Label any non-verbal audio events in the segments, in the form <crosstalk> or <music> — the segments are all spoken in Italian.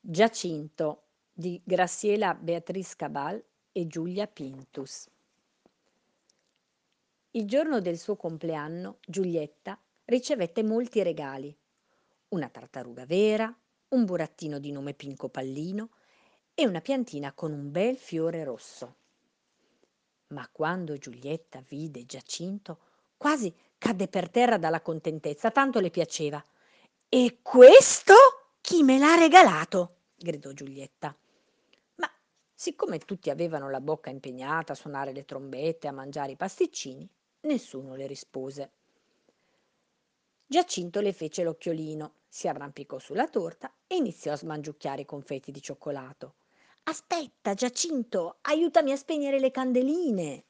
Giacinto di Graciela Beatriz Cabal e Giulia Pintus. Il giorno del suo compleanno, Giulietta ricevette molti regali. Una tartaruga vera, un burattino di nome Pinco Pallino e una piantina con un bel fiore rosso. Ma quando Giulietta vide Giacinto, quasi cadde per terra dalla contentezza, tanto le piaceva. E questo chi me l'ha regalato? gridò Giulietta. Ma siccome tutti avevano la bocca impegnata a suonare le trombette, a mangiare i pasticcini, nessuno le rispose. Giacinto le fece l'occhiolino, si arrampicò sulla torta e iniziò a smangiucchiare i confetti di cioccolato. Aspetta, Giacinto, aiutami a spegnere le candeline.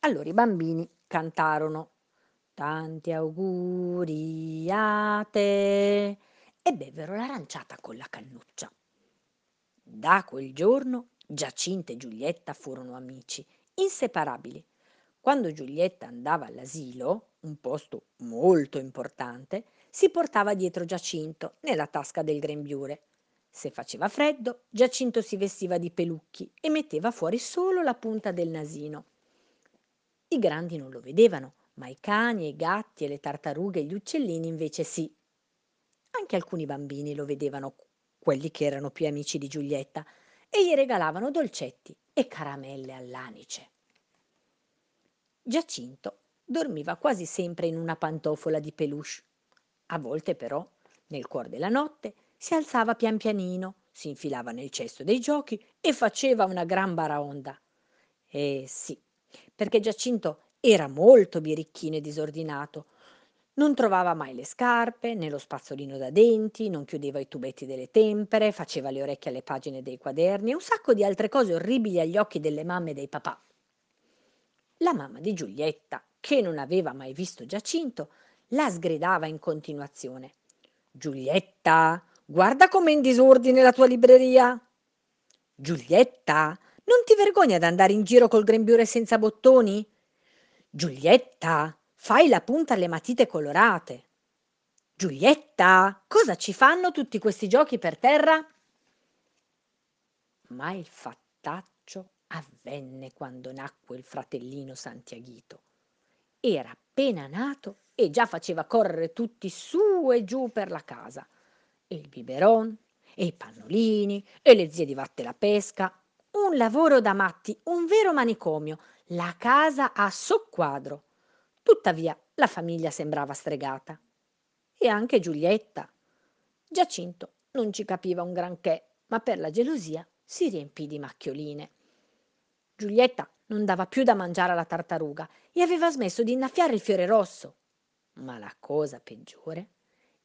Allora i bambini cantarono Tanti auguri a te e bevvero l'aranciata con la cannuccia. Da quel giorno Giacinta e Giulietta furono amici, inseparabili. Quando Giulietta andava all'asilo, un posto molto importante, si portava dietro Giacinto nella tasca del grembiule. Se faceva freddo, Giacinto si vestiva di pelucchi e metteva fuori solo la punta del nasino. I grandi non lo vedevano, ma i cani e i gatti e le tartarughe e gli uccellini invece sì. Anche alcuni bambini lo vedevano, quelli che erano più amici di Giulietta, e gli regalavano dolcetti e caramelle all'anice. Giacinto dormiva quasi sempre in una pantofola di peluche. A volte però, nel cuor della notte, si alzava pian pianino, si infilava nel cesto dei giochi e faceva una gran baraonda. Eh sì, perché Giacinto era molto birichino e disordinato, non trovava mai le scarpe, né lo spazzolino da denti, non chiudeva i tubetti delle tempere, faceva le orecchie alle pagine dei quaderni e un sacco di altre cose orribili agli occhi delle mamme e dei papà. La mamma di Giulietta, che non aveva mai visto Giacinto, la sgridava in continuazione. Giulietta, guarda com'è in disordine la tua libreria. Giulietta, non ti vergogni ad andare in giro col grembiule senza bottoni? Giulietta, Fai la punta alle matite colorate. Giulietta, cosa ci fanno tutti questi giochi per terra? Ma il fattaccio avvenne quando nacque il fratellino Santiaghito. Era appena nato e già faceva correre tutti su e giù per la casa. E il biberon, e i pannolini, e le zie di Vatte la pesca. Un lavoro da matti, un vero manicomio, la casa a soqquadro. Tuttavia la famiglia sembrava stregata. E anche Giulietta. Giacinto non ci capiva un granché, ma per la gelosia si riempì di macchioline. Giulietta non dava più da mangiare alla tartaruga e aveva smesso di innaffiare il fiore rosso. Ma la cosa peggiore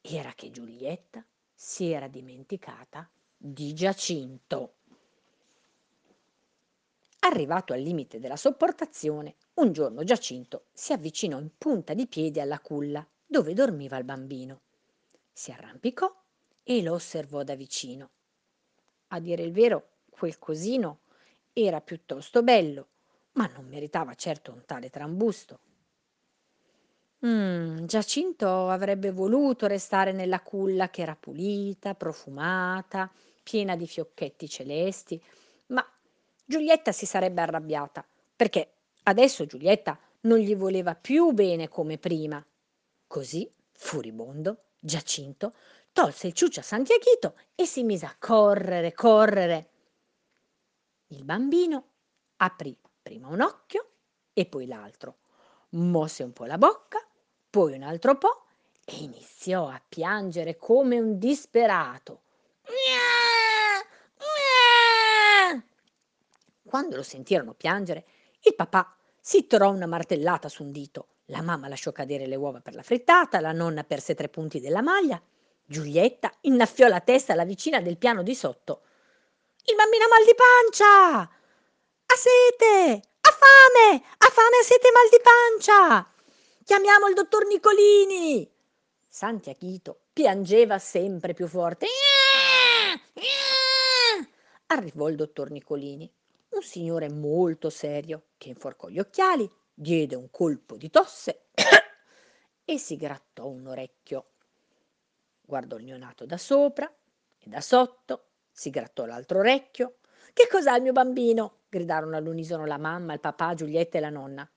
era che Giulietta si era dimenticata di Giacinto. Arrivato al limite della sopportazione, un giorno Giacinto si avvicinò in punta di piedi alla culla dove dormiva il bambino. Si arrampicò e lo osservò da vicino. A dire il vero, quel cosino era piuttosto bello, ma non meritava certo un tale trambusto. Mm, Giacinto avrebbe voluto restare nella culla che era pulita, profumata, piena di fiocchetti celesti, ma Giulietta si sarebbe arrabbiata, perché adesso Giulietta non gli voleva più bene come prima. Così, furibondo, Giacinto tolse il ciuccio a Santiaghito e si mise a correre, correre. Il bambino aprì prima un occhio e poi l'altro, mosse un po' la bocca, poi un altro po' e iniziò a piangere come un disperato. Quando lo sentirono piangere, il papà si torò una martellata su un dito, la mamma lasciò cadere le uova per la frittata, la nonna perse tre punti della maglia, Giulietta innaffiò la testa alla vicina del piano di sotto. Il bambino ha mal di pancia! Ha sete! Ha fame! Ha fame, ha sete mal di pancia! Chiamiamo il dottor Nicolini! Santiaghito piangeva sempre più forte. Arrivò il dottor Nicolini un signore molto serio che inforcò gli occhiali, diede un colpo di tosse <coughs> e si grattò un orecchio. Guardò il neonato da sopra, e da sotto si grattò l'altro orecchio. Che cos'ha il mio bambino? gridarono all'unisono la mamma, il papà, Giulietta e la nonna.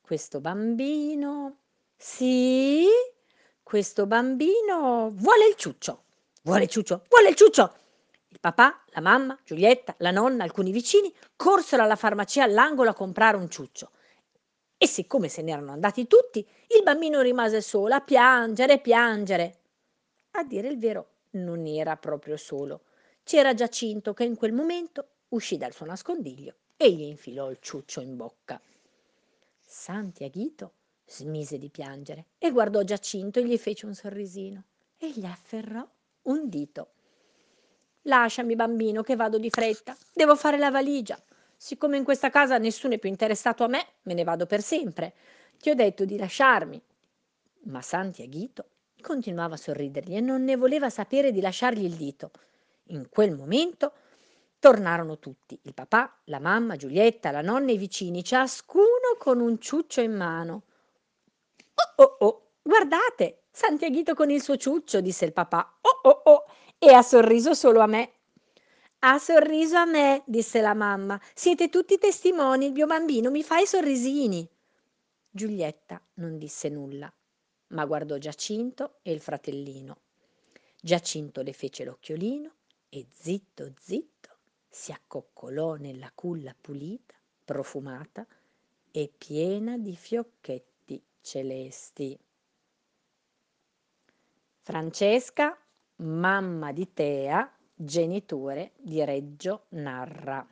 Questo bambino. Sì, questo bambino vuole il ciuccio. Vuole il ciuccio, vuole il ciuccio. Il papà, la mamma, Giulietta, la nonna, alcuni vicini corsero alla farmacia all'angolo a comprare un ciuccio. E siccome se n'erano andati tutti, il bambino rimase solo a piangere, piangere. A dire il vero, non era proprio solo. C'era Giacinto che in quel momento uscì dal suo nascondiglio e gli infilò il ciuccio in bocca. Santiaghito smise di piangere e guardò Giacinto e gli fece un sorrisino e gli afferrò un dito. Lasciami, bambino, che vado di fretta. Devo fare la valigia. Siccome in questa casa nessuno è più interessato a me, me ne vado per sempre. Ti ho detto di lasciarmi. Ma Santiaghito continuava a sorridergli e non ne voleva sapere di lasciargli il dito. In quel momento tornarono tutti, il papà, la mamma, Giulietta, la nonna e i vicini, ciascuno con un ciuccio in mano. Oh oh oh, guardate, Santiaghito con il suo ciuccio, disse il papà. Oh oh oh, e ha sorriso solo a me. Ha sorriso a me, disse la mamma. Siete tutti testimoni, il mio bambino mi fa i sorrisini. Giulietta non disse nulla, ma guardò Giacinto e il fratellino. Giacinto le fece l'occhiolino e zitto zitto si accoccolò nella culla pulita, profumata e piena di fiocchetti celesti. Francesca mamma di Tea, genitore di Reggio Narra.